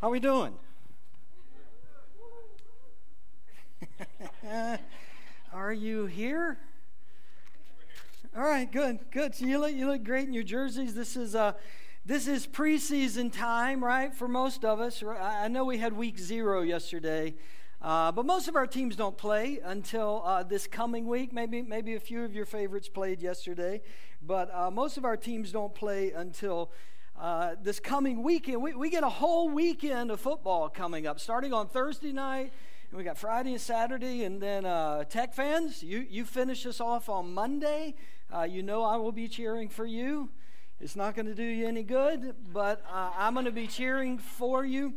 How we doing? Are you here? All right, good, good. So you look, you look great in your jerseys. This is uh, this is preseason time, right? For most of us. I know we had week zero yesterday, uh, but most of our teams don't play until uh, this coming week. Maybe maybe a few of your favorites played yesterday, but uh, most of our teams don't play until uh, this coming weekend. We, we get a whole weekend of football coming up, starting on Thursday night. And we got Friday and Saturday, and then uh, Tech fans, you, you finish us off on Monday. Uh, you know I will be cheering for you. It's not going to do you any good, but uh, I'm going to be cheering for you.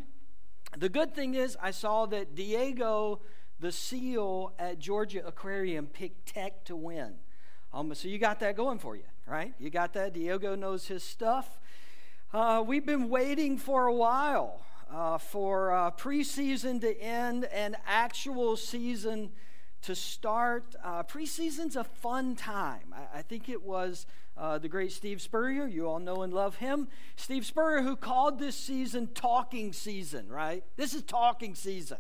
The good thing is, I saw that Diego, the seal at Georgia Aquarium, picked Tech to win. Um, so you got that going for you, right? You got that. Diego knows his stuff. Uh, we've been waiting for a while uh, for uh, preseason to end and actual season to start. Uh, preseason's a fun time. I, I think it was uh, the great Steve Spurrier. You all know and love him. Steve Spurrier, who called this season talking season, right? This is talking season.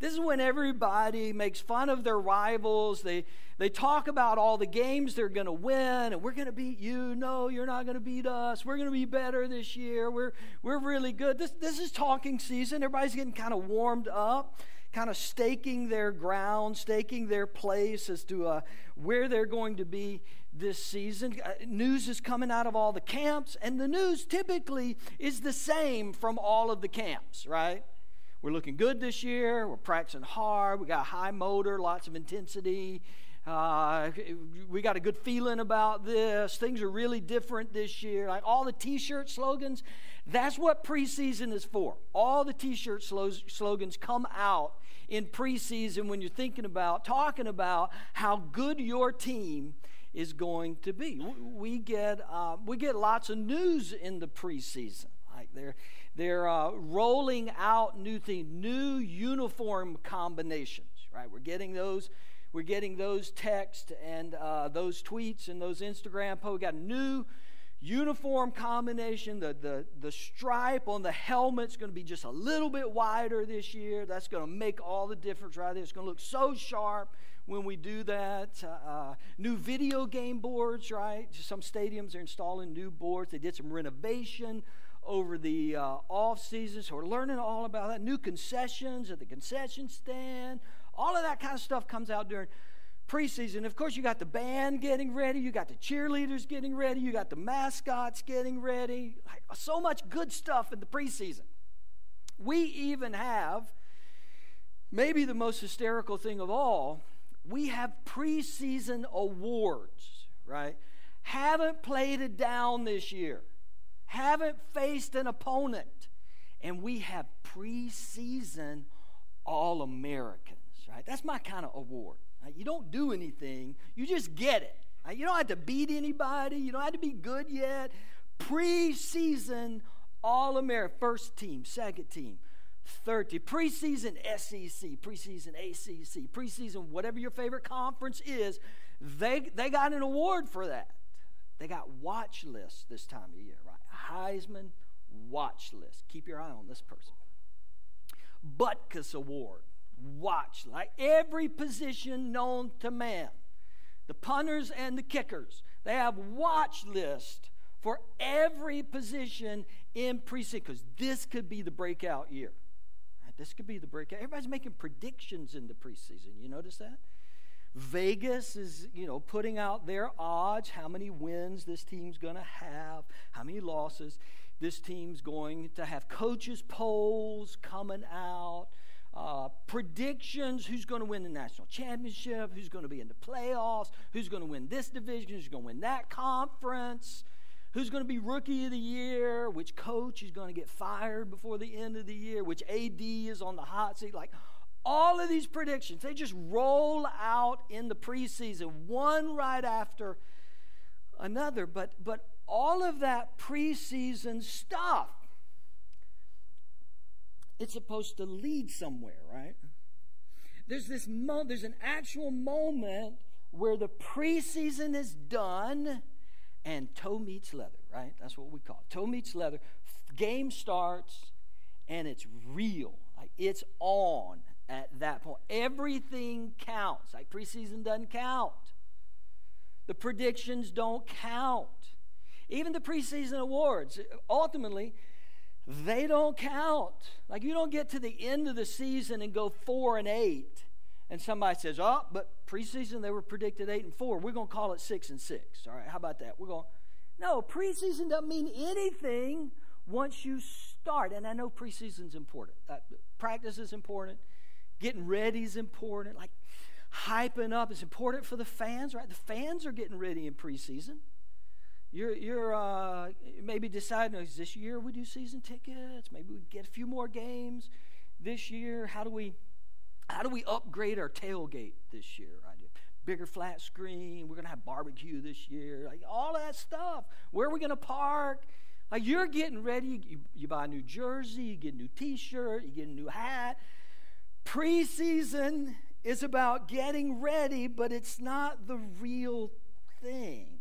This is when everybody makes fun of their rivals. They, they talk about all the games they're going to win, and we're going to beat you. No, you're not going to beat us. We're going to be better this year. We're, we're really good. This, this is talking season. Everybody's getting kind of warmed up, kind of staking their ground, staking their place as to uh, where they're going to be this season. Uh, news is coming out of all the camps, and the news typically is the same from all of the camps, right? We're looking good this year. We're practicing hard. We got high motor, lots of intensity. Uh, we got a good feeling about this. Things are really different this year. Like all the t shirt slogans, that's what preseason is for. All the t shirt slogans come out in preseason when you're thinking about, talking about how good your team is going to be. We get, uh, we get lots of news in the preseason. Like there, they're uh, rolling out new things, new uniform combinations, right? We're getting those. We're getting those texts and uh, those tweets and those Instagram posts. We got a new uniform combination. The, the, the stripe on the helmet's going to be just a little bit wider this year. That's going to make all the difference right there. It's going to look so sharp when we do that. Uh, uh, new video game boards, right? Some stadiums are installing new boards. They did some renovation over the uh, off season. So we're learning all about that. New concessions at the concession stand. All of that kind of stuff comes out during preseason. Of course, you got the band getting ready, you got the cheerleaders getting ready, you got the mascots getting ready. Like, so much good stuff in the preseason. We even have maybe the most hysterical thing of all. We have preseason awards, right? Haven't played it down this year haven't faced an opponent, and we have preseason All Americans, right? That's my kind of award. You don't do anything, you just get it. You don't have to beat anybody, you don't have to be good yet. Preseason All American, first team, second team. 30 preseason SEC, preseason ACC, preseason whatever your favorite conference is, they they got an award for that. They got watch lists this time of year, right? Heisman watch list. Keep your eye on this person. Butkus Award, watch, like every position known to man. The punters and the kickers, they have watch list for every position in precinct because this could be the breakout year. This could be the breakout. Everybody's making predictions in the preseason. You notice that? Vegas is, you know, putting out their odds, how many wins this team's going to have, how many losses. This team's going to have coaches polls coming out, uh, predictions, who's going to win the national championship, who's going to be in the playoffs, who's going to win this division, who's going to win that conference, who's going to be rookie of the year, which coach is going to get fired before the end of the year, which AD is on the hot seat. Like all of these predictions, they just roll out in the preseason, one right after another. But, but all of that preseason stuff, it's supposed to lead somewhere, right? There's this mo- there's an actual moment where the preseason is done and toe meets leather, right? That's what we call it. Toe meets leather. Game starts and it's real. Like it's on at that point. Everything counts. Like preseason doesn't count. The predictions don't count. Even the preseason awards, ultimately, they don't count. Like you don't get to the end of the season and go four and eight, and somebody says, "Oh, but preseason they were predicted eight and four. We're to call it six and six. All right, how about that? We're going. No, preseason doesn't mean anything once you start. And I know preseason's important. Uh, practice is important. Getting ready is important. Like hyping up is important for the fans, right? The fans are getting ready in preseason. You're, you're uh, maybe deciding, is this year we do season tickets? Maybe we get a few more games this year. How do we, how do we upgrade our tailgate this year? Right? Bigger flat screen. We're going to have barbecue this year. Like all that stuff. Where are we going to park? Like you're getting ready. You, you buy a new jersey, you get a new t shirt, you get a new hat. Preseason is about getting ready, but it's not the real thing.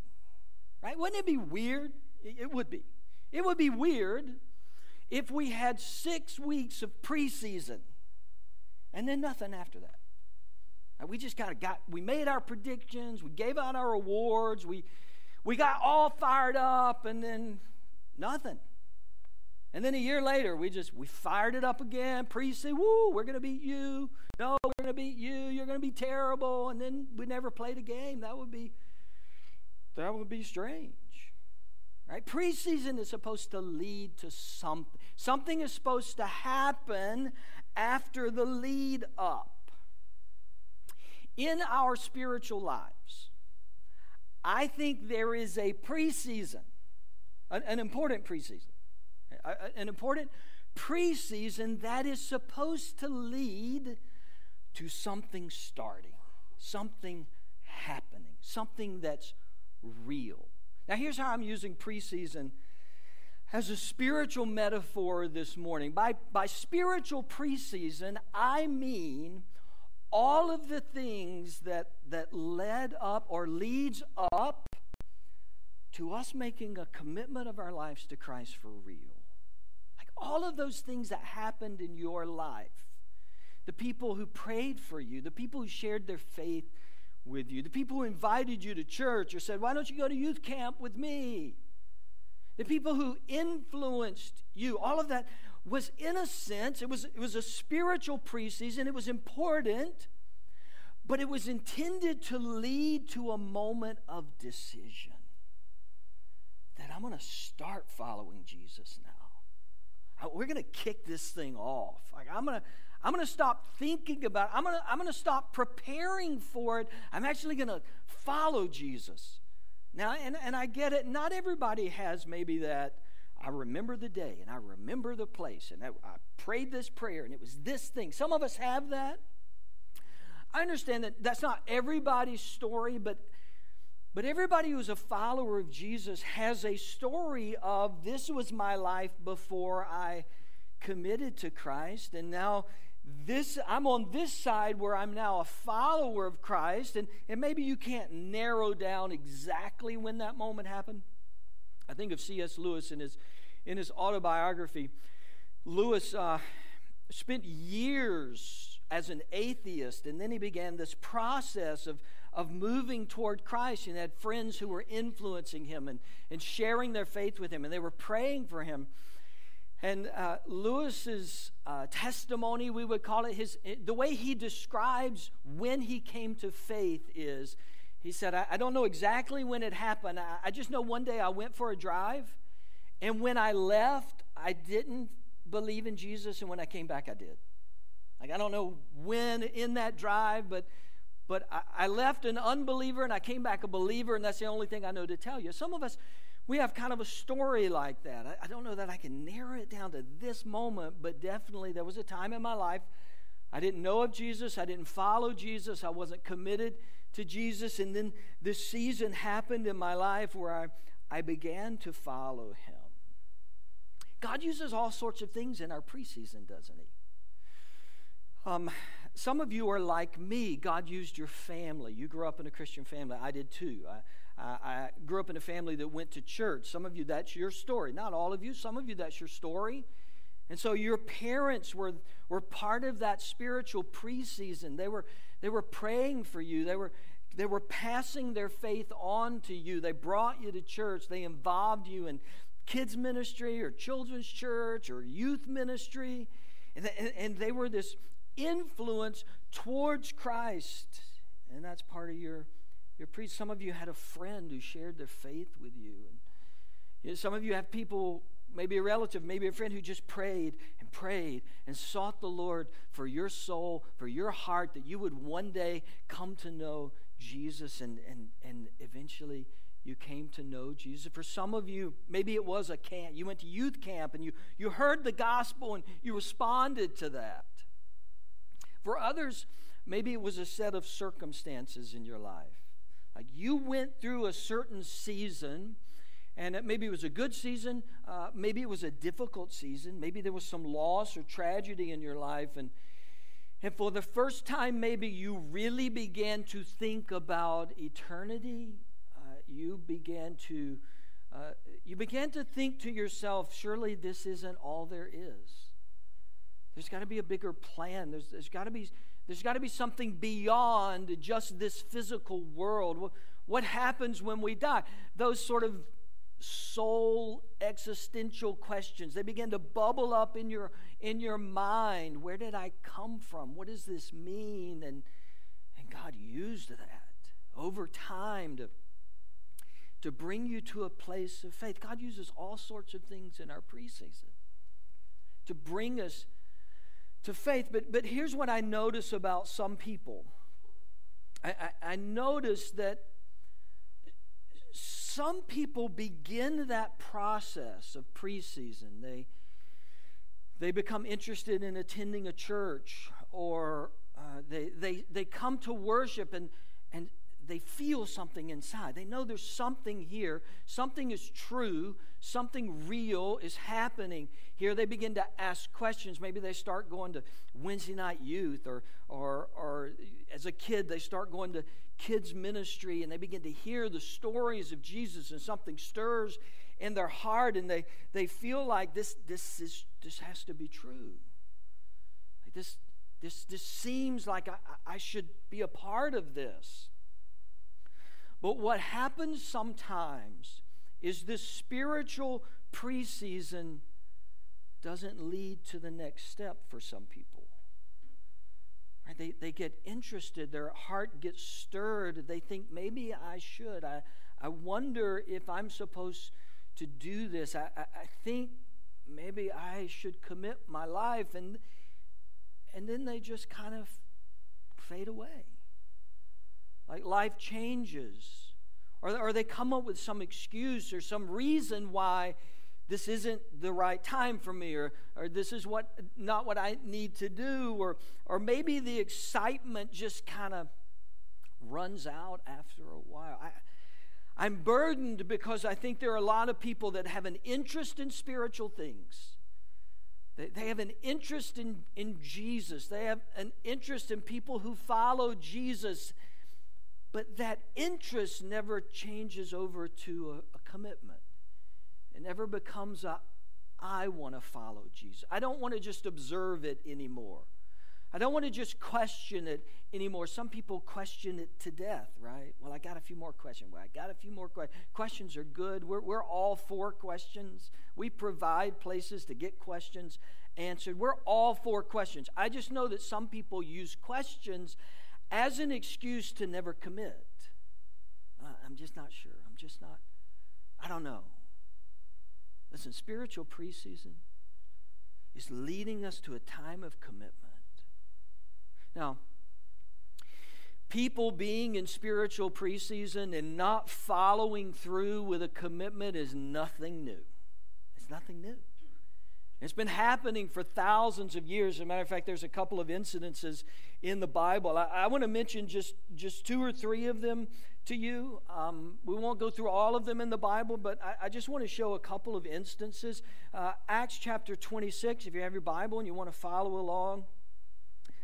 Right? Wouldn't it be weird? It would be. It would be weird if we had six weeks of preseason and then nothing after that. We just kind of got, we made our predictions, we gave out our awards, we, we got all fired up, and then nothing. And then a year later, we just, we fired it up again, preseason, woo, we're going to beat you. No, we're going to beat you. You're going to be terrible. And then we never played a game. That would be that would be strange. Right? Preseason is supposed to lead to something. Something is supposed to happen after the lead up. In our spiritual lives, I think there is a preseason, an, an important preseason, an important preseason that is supposed to lead to something starting, something happening, something that's real. Now, here's how I'm using preseason as a spiritual metaphor this morning. By, by spiritual preseason, I mean all of the things that, that led up or leads up to us making a commitment of our lives to Christ for real. All of those things that happened in your life. The people who prayed for you, the people who shared their faith with you, the people who invited you to church or said, Why don't you go to youth camp with me? The people who influenced you, all of that was, in a sense, it was, it was a spiritual preseason. It was important, but it was intended to lead to a moment of decision that I'm going to start following Jesus now. We're going to kick this thing off. Like I'm going to I'm going to stop thinking about it. I'm going to, I'm going to stop preparing for it. I'm actually going to follow Jesus. Now, and, and I get it. Not everybody has maybe that. I remember the day and I remember the place and I, I prayed this prayer and it was this thing. Some of us have that. I understand that that's not everybody's story, but but everybody who's a follower of Jesus has a story of this was my life before I committed to Christ, and now this i'm on this side where i'm now a follower of christ. And, and maybe you can't narrow down exactly when that moment happened. I think of cs lewis in his in his autobiography. Lewis uh, spent years as an atheist and then he began this process of of moving toward christ and had friends who were influencing him and, and sharing their faith with him and they were praying for him and uh, Lewis's uh, testimony, we would call it his, the way he describes when he came to faith is he said, I, I don't know exactly when it happened. I, I just know one day I went for a drive, and when I left, I didn't believe in Jesus, and when I came back, I did. Like, I don't know when in that drive, but but I, I left an unbeliever and I came back a believer, and that's the only thing I know to tell you. Some of us, we have kind of a story like that. I, I, don't know that I can narrow it down to this moment, but definitely there was a time in my life I didn't know of Jesus, I didn't follow Jesus, I wasn't committed to Jesus, and then this season happened in my life where I, I began to follow him. God uses all sorts of things in our preseason, doesn't he? Um, some of you are like me. God used your family. You grew up in a Christian family. I did too. I, I grew up in a family that went to church. Some of you, that's your story. Not all of you. Some of you, that's your story. And so your parents were, were part of that spiritual preseason. They were, they were praying for you. They were, they were passing their faith on to you. They brought you to church. They involved you in kids' ministry or children's church or youth ministry. And, and they were this influence towards Christ. And that's part of your, your priest. Some of you had a friend who shared their faith with you. And you know, some of you have people, maybe a relative, maybe a friend who just prayed and prayed and sought the Lord for your soul, for your heart, that you would one day come to know Jesus and, and, and eventually you came to know Jesus. For some of you, maybe it was a camp. You went to youth camp and you, you heard the gospel and you responded to that. For others, maybe it was a set of circumstances in your life. Like you went through a certain season, and it, maybe it was a good season, uh, maybe it was a difficult season, maybe there was some loss or tragedy in your life, and and for the first time, maybe you really began to think about eternity. Uh, you began to uh, you began to think to yourself, surely this isn't all there is. There's got to be a bigger plan. There's, there's got to be there's got to be something beyond just this physical world. What, happens when we die? Those sort of soul existential questions they begin to bubble up in your in your mind where did i come from what does this mean and and god used that over time to to bring you to a place of faith god uses all sorts of things in our preseason to bring us to faith but but here's what i notice about some people i i, I notice that some people begin that process of preseason. They, they become interested in attending a church or uh, they, they, they come to worship and, and they feel something inside. They know there's something here, something is true, something real is happening here. They begin to ask questions. Maybe they start going to Wednesday night youth, or, or, or as a kid, they start going to kids' ministry and they begin to hear the stories of Jesus, and something stirs in their heart, and they, they feel like this, this, is, this has to be true. Like this, this, this seems like I, I should be a part of this. But what happens sometimes is this spiritual preseason doesn't lead to the next step for some people. Right? They, they get interested, their heart gets stirred. They think, maybe I should. I, I wonder if I'm supposed to do this. I, I, I think maybe I should commit my life. And, and then they just kind of fade away. Like life changes. Or, or they come up with some excuse or some reason why this isn't the right time for me or, or this is what not what I need to do or or maybe the excitement just kind of runs out after a while. I, I'm burdened because I think there are a lot of people that have an interest in spiritual things. They, they have an interest in, in Jesus. They have an interest in people who follow Jesus but that interest never changes over to a, a commitment. It never becomes a, I want to follow Jesus. I don't want to just observe it anymore. I don't want to just question it anymore. Some people question it to death, right? Well, I got a few more questions. Well, I got a few more questions. Questions are good. We're, we're all for questions. We provide places to get questions answered. We're all for questions. I just know that some people use questions as an excuse to never commit. I'm just not sure. I'm just not, I don't know. Listen, spiritual preseason is leading us to a time of commitment. Now, people being in spiritual preseason and not following through with a commitment is nothing new. It's nothing new. It's been happening for thousands of years. As a matter of fact, there's a couple of incidences in the Bible. I, I want to mention just, just two or three of them to you. Um, we won't go through all of them in the Bible, but I, I just want to show a couple of instances. Uh, Acts chapter 26, if you have your Bible and you want to follow along,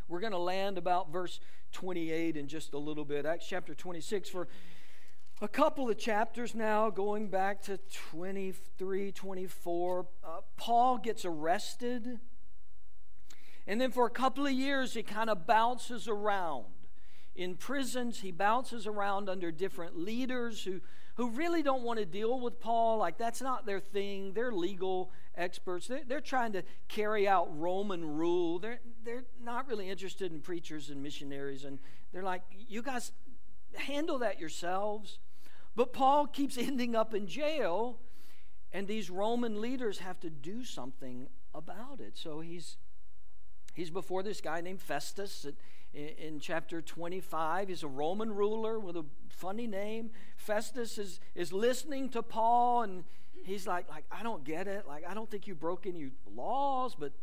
we're going to land about verse 28 in just a little bit. Acts chapter 26. For a couple of chapters now, going back to 23, 24, uh, Paul gets arrested. And then for a couple of years, he kind of bounces around. In prisons, he bounces around under different leaders who, who really don't want to deal with Paul. Like, that's not their thing. They're legal experts. They're, they're trying to carry out Roman rule. They're, they're not really interested in preachers and missionaries. And they're like, you guys handle that yourselves. But Paul keeps ending up in jail, and these Roman leaders have to do something about it. So he's he's before this guy named Festus in, in chapter 25. He's a Roman ruler with a funny name. Festus is is listening to Paul, and he's like, like I don't get it. Like I don't think you broke any laws, but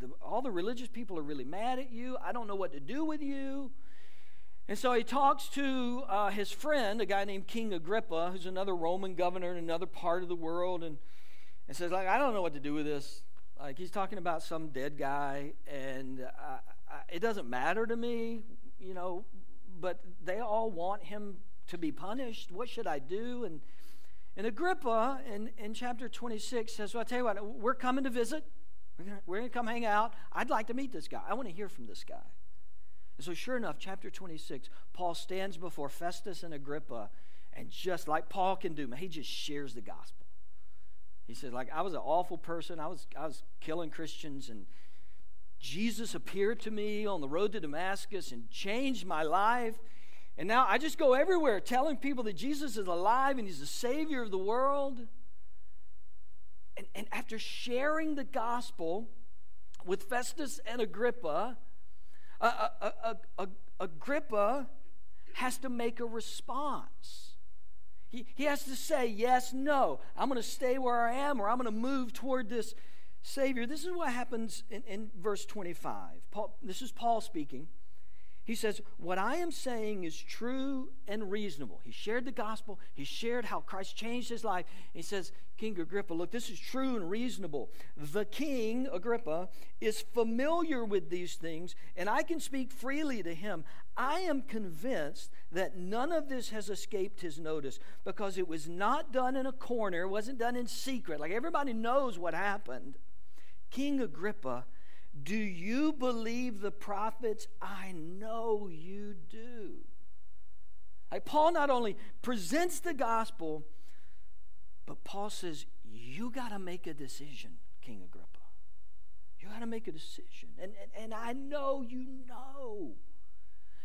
the, all the religious people are really mad at you. I don't know what to do with you. And so he talks to uh, his friend, a guy named King Agrippa, who's another Roman governor in another part of the world, and, and says, like, I don't know what to do with this. Like, he's talking about some dead guy, and I, I, it doesn't matter to me, you know, but they all want him to be punished. What should I do? And, and Agrippa in, in chapter 26 says, Well, I tell you what, we're coming to visit. We're going to come hang out. I'd like to meet this guy. I want to hear from this guy. So, sure enough, chapter 26, Paul stands before Festus and Agrippa, and just like Paul can do, he just shares the gospel. He says, like, I was an awful person. I was, I was killing Christians, and Jesus appeared to me on the road to Damascus and changed my life. And now I just go everywhere telling people that Jesus is alive and he's the Savior of the world. And, and after sharing the gospel with Festus and Agrippa, Agrippa has to make a response. He, he has to say, yes, no. I'm going to stay where I am or I'm going to move toward this Savior. This is what happens in, in verse 25. Paul, this is Paul speaking. He says, What I am saying is true and reasonable. He shared the gospel, he shared how Christ changed his life. He says, King Agrippa, look, this is true and reasonable. The king, Agrippa, is familiar with these things, and I can speak freely to him. I am convinced that none of this has escaped his notice because it was not done in a corner, it wasn't done in secret. Like everybody knows what happened. King Agrippa do you believe the prophets? I know you do. Like Paul not only presents the gospel, but Paul says, You got to make a decision, King Agrippa. You got to make a decision. And, and, and I know you know.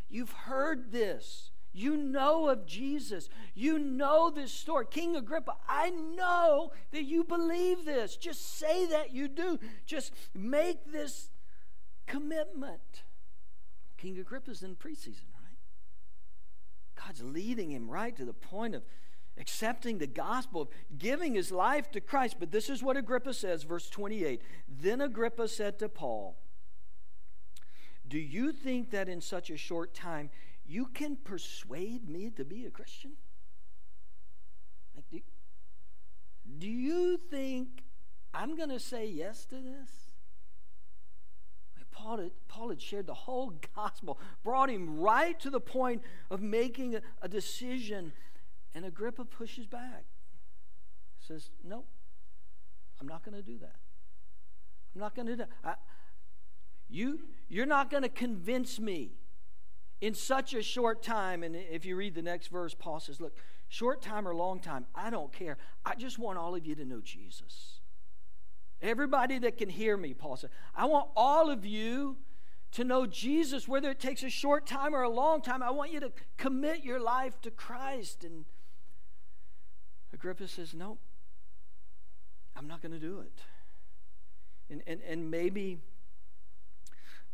You've heard this. You know of Jesus. You know this story. King Agrippa, I know that you believe this. Just say that you do. Just make this commitment. King Agrippa's in preseason, right? God's leading him right to the point of accepting the gospel, of giving his life to Christ. But this is what Agrippa says, verse 28. Then Agrippa said to Paul, Do you think that in such a short time you can persuade me to be a Christian? Like, do, do you think I'm going to say yes to this? Paul had, Paul had shared the whole gospel, brought him right to the point of making a, a decision. And Agrippa pushes back, says, Nope, I'm not going to do that. I'm not going to do that. you, you're not going to convince me in such a short time. And if you read the next verse, Paul says, Look, short time or long time, I don't care. I just want all of you to know Jesus. Everybody that can hear me, Paul said, I want all of you to know Jesus, whether it takes a short time or a long time. I want you to commit your life to Christ. And Agrippa says, No, I'm not going to do it. And, and, and maybe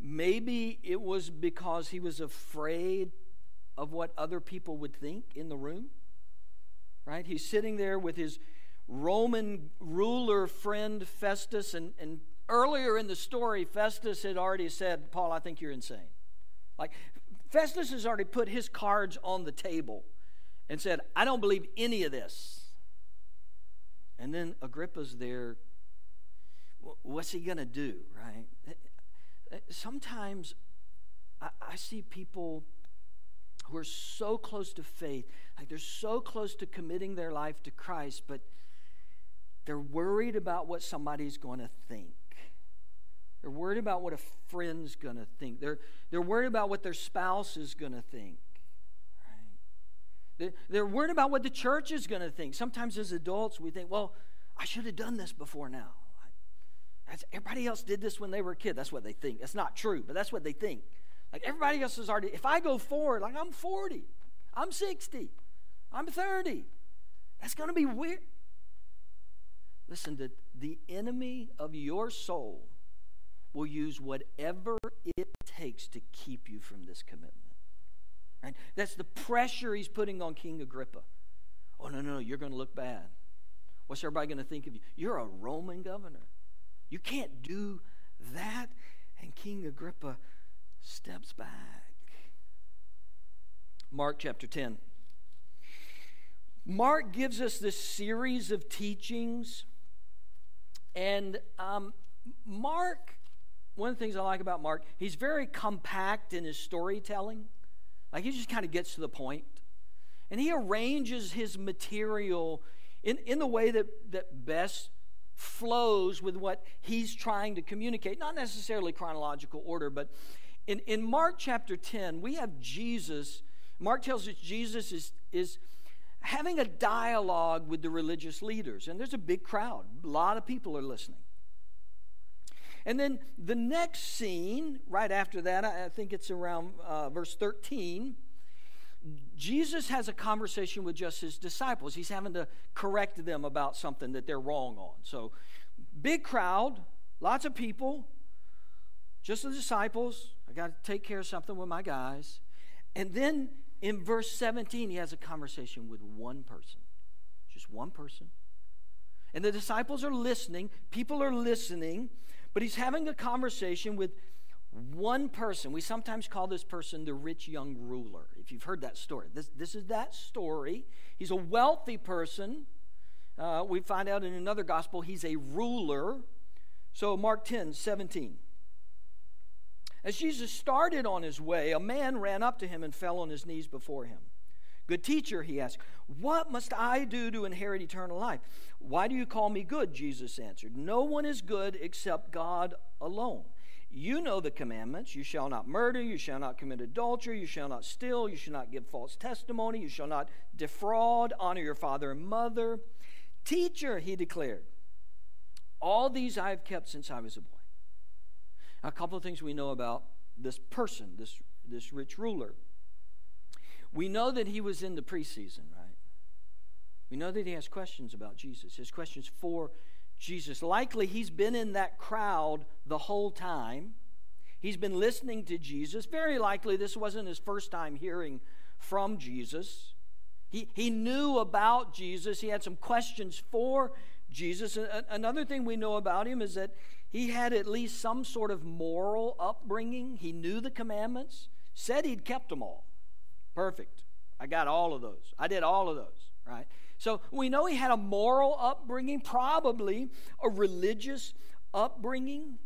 Maybe it was because he was afraid of what other people would think in the room. Right? He's sitting there with his Roman ruler friend Festus, and, and earlier in the story, Festus had already said, Paul, I think you're insane. Like, Festus has already put his cards on the table and said, I don't believe any of this. And then Agrippa's there. What's he going to do, right? Sometimes I, I see people who are so close to faith, like they're so close to committing their life to Christ, but they're worried about what somebody's going to think. They're worried about what a friend's going to think. They're, they're worried about what their spouse is going to think. Right? They're, they're worried about what the church is going to think. Sometimes as adults, we think, well, I should have done this before now. Everybody else did this when they were a kid. That's what they think. That's not true, but that's what they think. Like everybody else is already, if I go forward, like I'm 40, I'm 60, I'm 30, that's going to be weird. Listen, the, the enemy of your soul will use whatever it takes to keep you from this commitment. Right? That's the pressure he's putting on King Agrippa. Oh, no, no, no, you're going to look bad. What's everybody going to think of you? You're a Roman governor. You can't do that. And King Agrippa steps back. Mark chapter 10. Mark gives us this series of teachings. And um, Mark, one of the things I like about Mark, he's very compact in his storytelling. Like he just kind of gets to the point. And he arranges his material in, in the way that, that best flows with what he's trying to communicate. Not necessarily chronological order, but in, in Mark chapter 10, we have Jesus. Mark tells us Jesus is, is having a dialogue with the religious leaders, and there's a big crowd. A lot of people are listening. And then the next scene, right after that, I think it's around uh, verse 13 Jesus has a conversation with just his disciples. He's having to correct them about something that they're wrong on. So, big crowd, lots of people, just the disciples. I got to take care of something with my guys. And then in verse 17, he has a conversation with one person, just one person. And the disciples are listening, people are listening, but he's having a conversation with one person. We sometimes call this person the rich young ruler, if you've heard that story. This, this is that story. He's a wealthy person. Uh, we find out in another gospel he's a ruler. So, Mark 10 17. As Jesus started on his way, a man ran up to him and fell on his knees before him. Good teacher, he asked, What must I do to inherit eternal life? Why do you call me good? Jesus answered, No one is good except God alone. You know the commandments you shall not murder, you shall not commit adultery, you shall not steal, you shall not give false testimony, you shall not defraud, honor your father and mother. Teacher, he declared, all these I have kept since I was a boy. A couple of things we know about this person, this, this rich ruler. We know that he was in the preseason, right? We know that he has questions about Jesus. His questions for Jesus. Likely he's been in that crowd the whole time. He's been listening to Jesus. Very likely this wasn't his first time hearing from Jesus. He, he knew about Jesus. He had some questions for Jesus. Another thing we know about him is that he had at least some sort of moral upbringing. He knew the commandments, said he'd kept them all. Perfect. I got all of those. I did all of those, right? So we know he had a moral upbringing, probably a religious upbringing,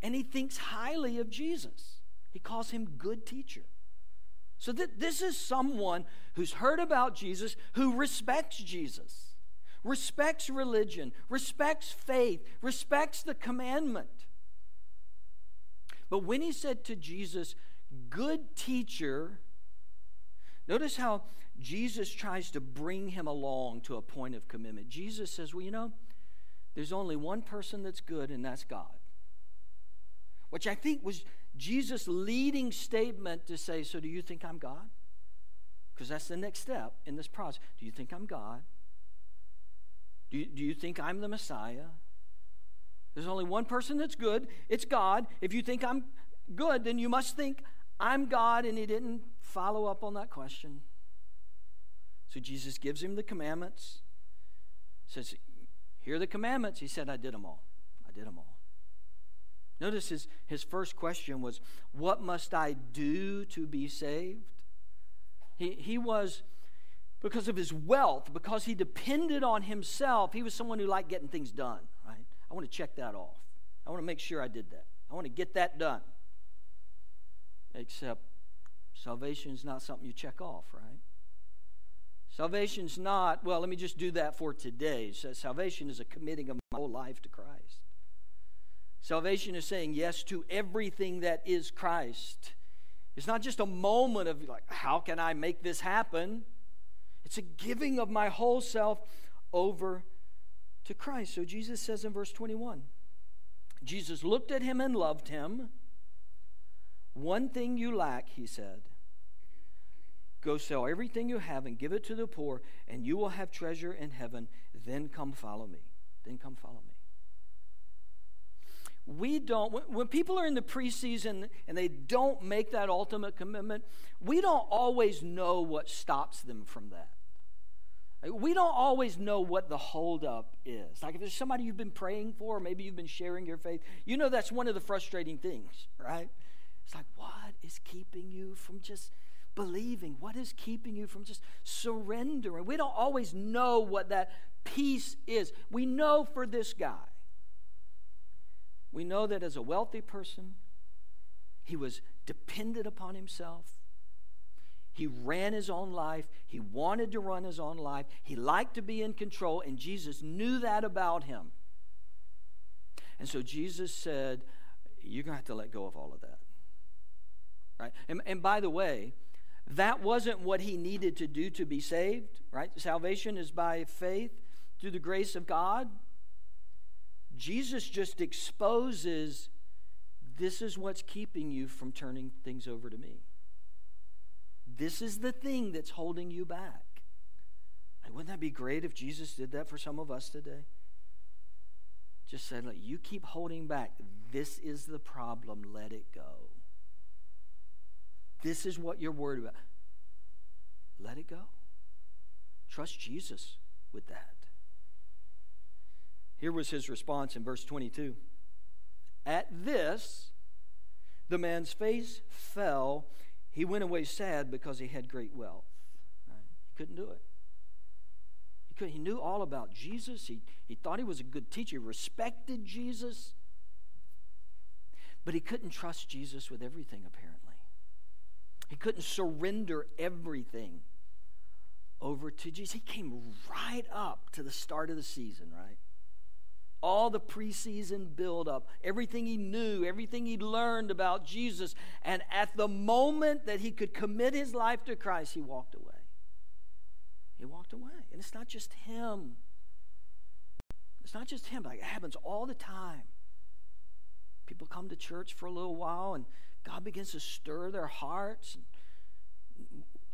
and he thinks highly of Jesus. He calls him good teacher. So th- this is someone who's heard about Jesus, who respects Jesus, respects religion, respects faith, respects the commandment. But when he said to Jesus, good teacher, notice how Jesus tries to bring him along to a point of commitment. Jesus says, Well, you know, there's only one person that's good, and that's God. Which I think was Jesus' leading statement to say, So do you think I'm God? Because that's the next step in this process. Do you think I'm God? Do you, do you think I'm the Messiah? There's only one person that's good, it's God. If you think I'm good, then you must think I'm God, and he didn't follow up on that question. So Jesus gives him the commandments. Says, Here are the commandments. He said, I did them all. I did them all. Notice his, his first question was, What must I do to be saved? He, he was, because of his wealth, because he depended on himself, he was someone who liked getting things done, right? I want to check that off. I want to make sure I did that. I want to get that done. Except Salvation is not something you check off, right? Salvation's not, well, let me just do that for today. So salvation is a committing of my whole life to Christ. Salvation is saying yes to everything that is Christ. It's not just a moment of like, how can I make this happen? It's a giving of my whole self over to Christ. So Jesus says in verse 21 Jesus looked at him and loved him. One thing you lack, he said. Go sell everything you have and give it to the poor, and you will have treasure in heaven. Then come follow me. Then come follow me. We don't, when people are in the preseason and they don't make that ultimate commitment, we don't always know what stops them from that. We don't always know what the holdup is. Like if there's somebody you've been praying for, maybe you've been sharing your faith, you know that's one of the frustrating things, right? It's like, what is keeping you from just believing? What is keeping you from just surrendering? We don't always know what that piece is. We know for this guy, we know that as a wealthy person, he was dependent upon himself. He ran his own life. He wanted to run his own life. He liked to be in control, and Jesus knew that about him. And so Jesus said, You're going to have to let go of all of that. Right? And, and by the way, that wasn't what he needed to do to be saved, right? Salvation is by faith through the grace of God. Jesus just exposes this is what's keeping you from turning things over to me. This is the thing that's holding you back. Like, wouldn't that be great if Jesus did that for some of us today? Just said, like, you keep holding back. This is the problem. Let it go. This is what you're worried about. Let it go. Trust Jesus with that. Here was his response in verse 22. At this, the man's face fell he went away sad because he had great wealth. Right? He couldn't do it. He, could, he knew all about Jesus. He, he thought he was a good teacher. He respected Jesus. But he couldn't trust Jesus with everything, apparently. He couldn't surrender everything over to Jesus. He came right up to the start of the season, right? all the preseason buildup, everything he knew, everything he learned about Jesus. And at the moment that he could commit his life to Christ, he walked away. He walked away. And it's not just him. It's not just him. Like it happens all the time. People come to church for a little while and God begins to stir their hearts.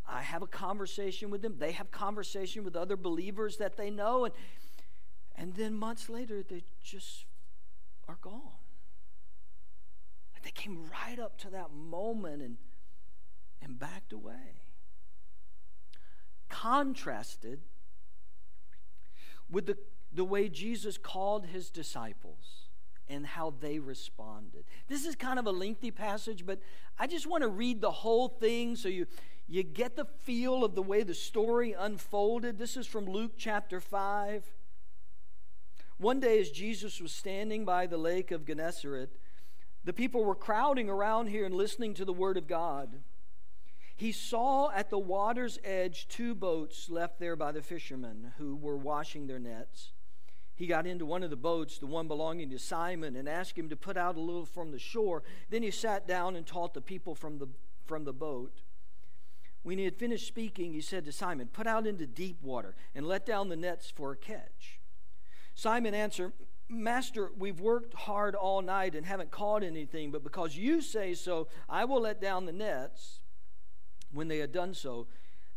I have a conversation with them. They have conversation with other believers that they know. And and then months later, they just are gone. They came right up to that moment and, and backed away. Contrasted with the, the way Jesus called his disciples and how they responded. This is kind of a lengthy passage, but I just want to read the whole thing so you, you get the feel of the way the story unfolded. This is from Luke chapter 5. One day, as Jesus was standing by the lake of Gennesaret, the people were crowding around here and listening to the word of God. He saw at the water's edge two boats left there by the fishermen who were washing their nets. He got into one of the boats, the one belonging to Simon, and asked him to put out a little from the shore. Then he sat down and taught the people from the, from the boat. When he had finished speaking, he said to Simon, Put out into deep water and let down the nets for a catch. Simon answered, Master, we've worked hard all night and haven't caught anything, but because you say so, I will let down the nets. When they had done so,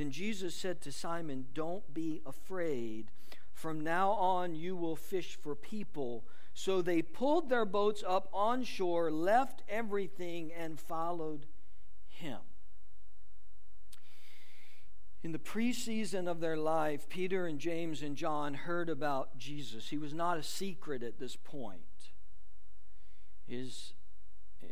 Then Jesus said to Simon, Don't be afraid. From now on, you will fish for people. So they pulled their boats up on shore, left everything, and followed him. In the preseason of their life, Peter and James and John heard about Jesus. He was not a secret at this point. His,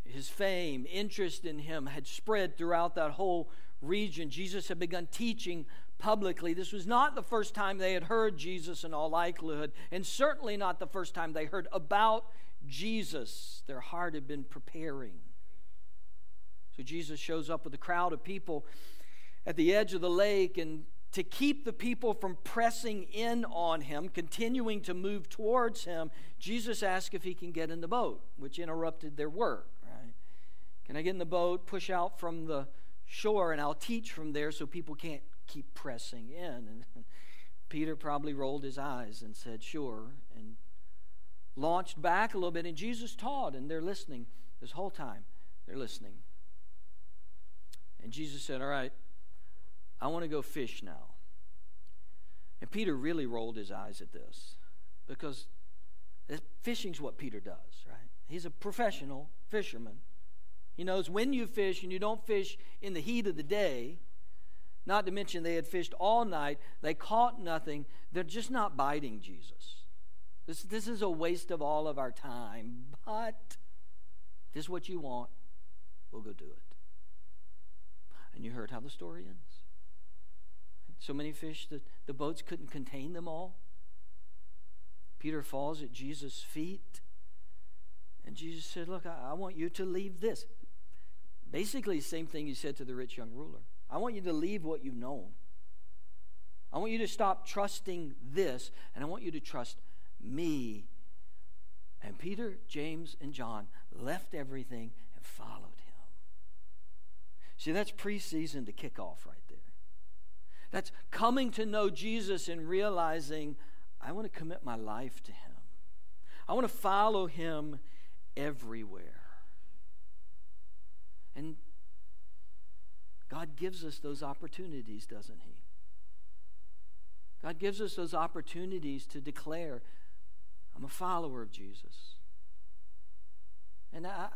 his fame, interest in him had spread throughout that whole region. Jesus had begun teaching publicly. This was not the first time they had heard Jesus in all likelihood, and certainly not the first time they heard about Jesus. Their heart had been preparing. So Jesus shows up with a crowd of people at the edge of the lake and to keep the people from pressing in on him, continuing to move towards him, Jesus asks if he can get in the boat, which interrupted their work, right? Can I get in the boat, push out from the shore, and I'll teach from there so people can't keep pressing in? And Peter probably rolled his eyes and said, Sure, and launched back a little bit, and Jesus taught, and they're listening this whole time. They're listening. And Jesus said, All right, I want to go fish now. And Peter really rolled his eyes at this because fishing's what Peter does, right? He's a professional fisherman. He knows when you fish and you don't fish in the heat of the day. Not to mention they had fished all night, they caught nothing. They're just not biting Jesus. This, this is a waste of all of our time. But if this is what you want, we'll go do it. And you heard how the story ends so many fish that the boats couldn't contain them all. Peter falls at Jesus' feet. And Jesus said, Look, I, I, want you to leave this. Basically, the same thing he said to the rich young ruler. I want you to leave what you've known. I want you to stop trusting this, and I want you to trust me. And Peter, James, and John left everything and followed him. See, that's preseason to kick off right there. that's coming to know Jesus and realizing I want to commit my life to Him. I want to follow Him everywhere. And God gives us those opportunities, doesn't He? God gives us those opportunities to declare, I'm a follower of Jesus. And I,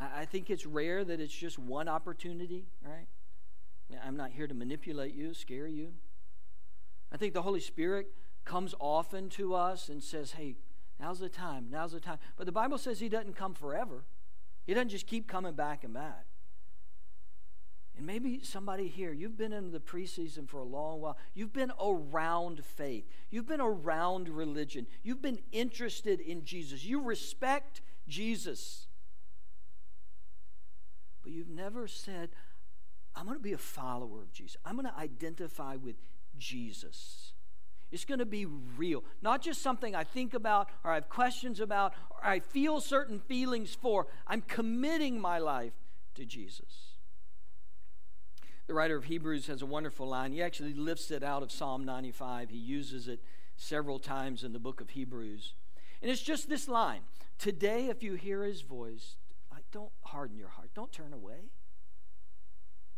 I think it's rare that it's just one opportunity, right? I'm not here to manipulate you, scare you. I think the Holy Spirit comes often to us and says, hey, now's the time, now's the time. But the Bible says He doesn't come forever, He doesn't just keep coming back and back. And maybe somebody here, you've been in the preseason for a long while. You've been around faith. You've been around religion. You've been interested in Jesus. You respect Jesus. But you've never said, I'm going to be a follower of Jesus. I'm going to identify with Jesus. It's going to be real, not just something I think about or I have questions about or I feel certain feelings for. I'm committing my life to Jesus. The writer of Hebrews has a wonderful line. He actually lifts it out of Psalm 95. He uses it several times in the book of Hebrews. And it's just this line Today, if you hear his voice, like, don't harden your heart, don't turn away.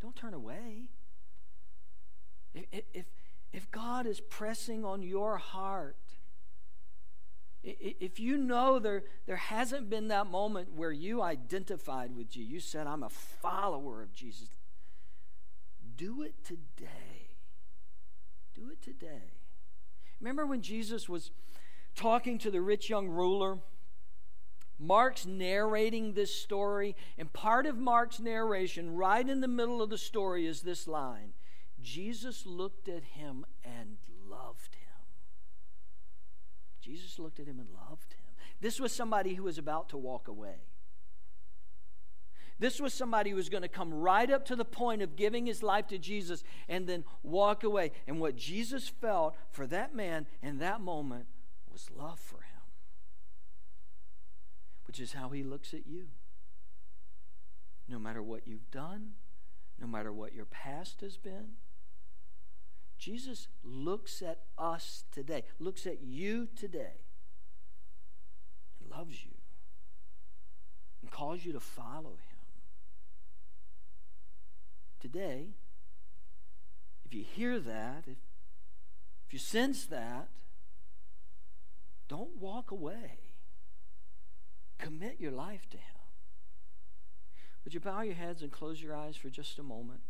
Don't turn away. If, if, if God is pressing on your heart, if you know there, there hasn't been that moment where you identified with Jesus, you said, I'm a follower of Jesus, do it today. Do it today. Remember when Jesus was talking to the rich young ruler? Mark's narrating this story, and part of Mark's narration, right in the middle of the story, is this line Jesus looked at him and loved him. Jesus looked at him and loved him. This was somebody who was about to walk away. This was somebody who was going to come right up to the point of giving his life to Jesus and then walk away. And what Jesus felt for that man in that moment was love for him which is how he looks at you. No matter what you've done, no matter what your past has been, Jesus looks at us today, looks at you today, and loves you, and calls you to follow him. Today, if you hear that, if, if you sense that, don't walk away. Commit your life to Him. Would you bow your heads and close your eyes for just a moment?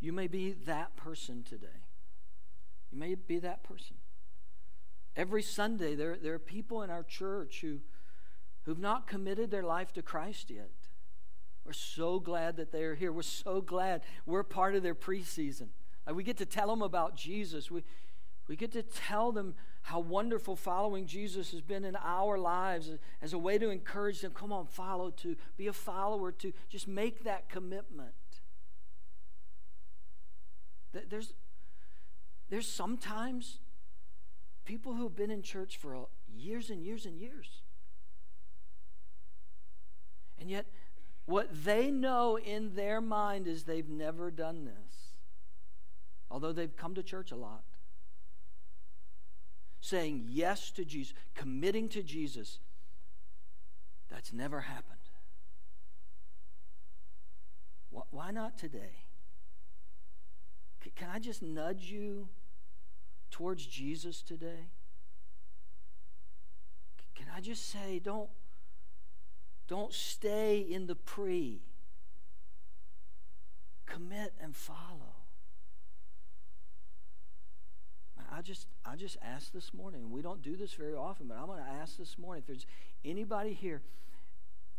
You may be that person today. You may be that person. Every Sunday, there, there are people in our church who, who've not committed their life to Christ yet. We're so glad that they are here. We're so glad we're part of their preseason. Like we get to tell them about Jesus. We, we get to tell them how wonderful following Jesus has been in our lives as a way to encourage them. Come on, follow to be a follower to just make that commitment. There's, there's sometimes people who have been in church for uh, years and years and years. And yet, what they know in their mind is they've never done this, although they've come to church a lot. Saying yes to Jesus, committing to Jesus, that's never happened. Why not today? Can I just nudge you towards Jesus today? Can I just say, don't, don't stay in the pre. Commit and follow. I just I just asked this morning. We don't do this very often, but I'm going to ask this morning if there's anybody here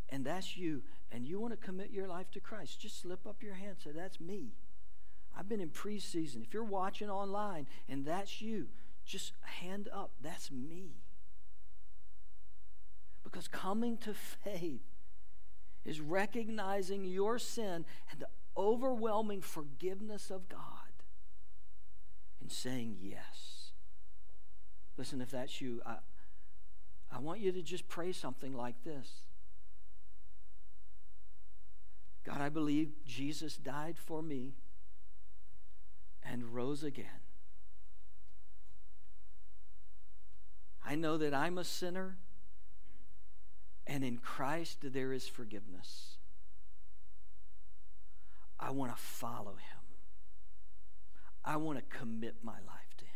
and that's you and you want to commit your life to Christ, just slip up your hand say that's me. I've been in preseason. If you're watching online and that's you, just hand up. That's me. Because coming to faith is recognizing your sin and the overwhelming forgiveness of God and saying yes. Listen, if that's you, I, I want you to just pray something like this God, I believe Jesus died for me and rose again. I know that I'm a sinner, and in Christ there is forgiveness. I want to follow him. I want to commit my life to him.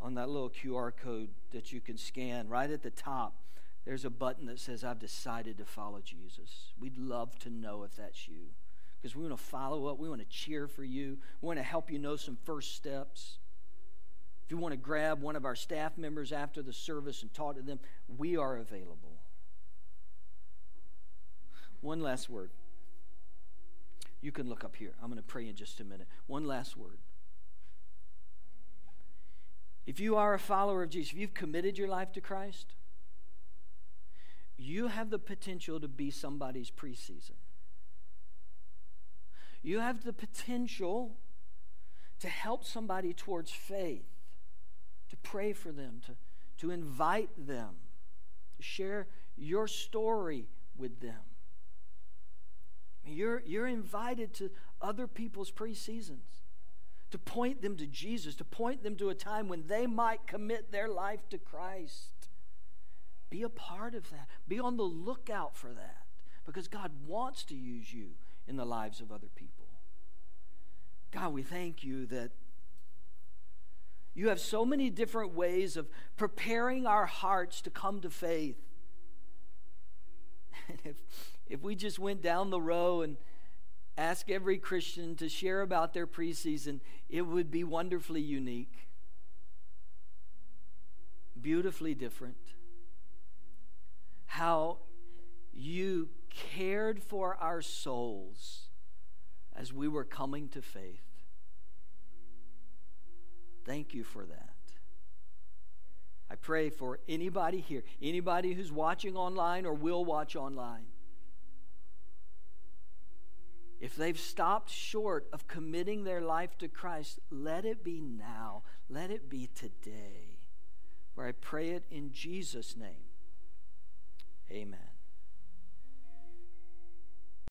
On that little QR code that you can scan right at the top, there's a button that says, I've decided to follow Jesus. We'd love to know if that's you because we want to follow up. We want to cheer for you. We want to help you know some first steps. If you want to grab one of our staff members after the service and talk to them, we are available. One last word. You can look up here. I'm going to pray in just a minute. One last word. If you are a follower of Jesus, if you've committed your life to Christ, you have the potential to be somebody's preseason. You have the potential to help somebody towards faith, to pray for them, to, to invite them, to share your story with them. You're, you're invited to other people's preseasons, to point them to Jesus, to point them to a time when they might commit their life to Christ. Be a part of that. Be on the lookout for that because God wants to use you in the lives of other people. God, we thank you that you have so many different ways of preparing our hearts to come to faith. And if, if we just went down the row and asked every Christian to share about their preseason, it would be wonderfully unique, beautifully different how you cared for our souls as we were coming to faith. Thank you for that. I pray for anybody here, anybody who's watching online or will watch online. If they've stopped short of committing their life to Christ, let it be now. Let it be today. For I pray it in Jesus' name. Amen.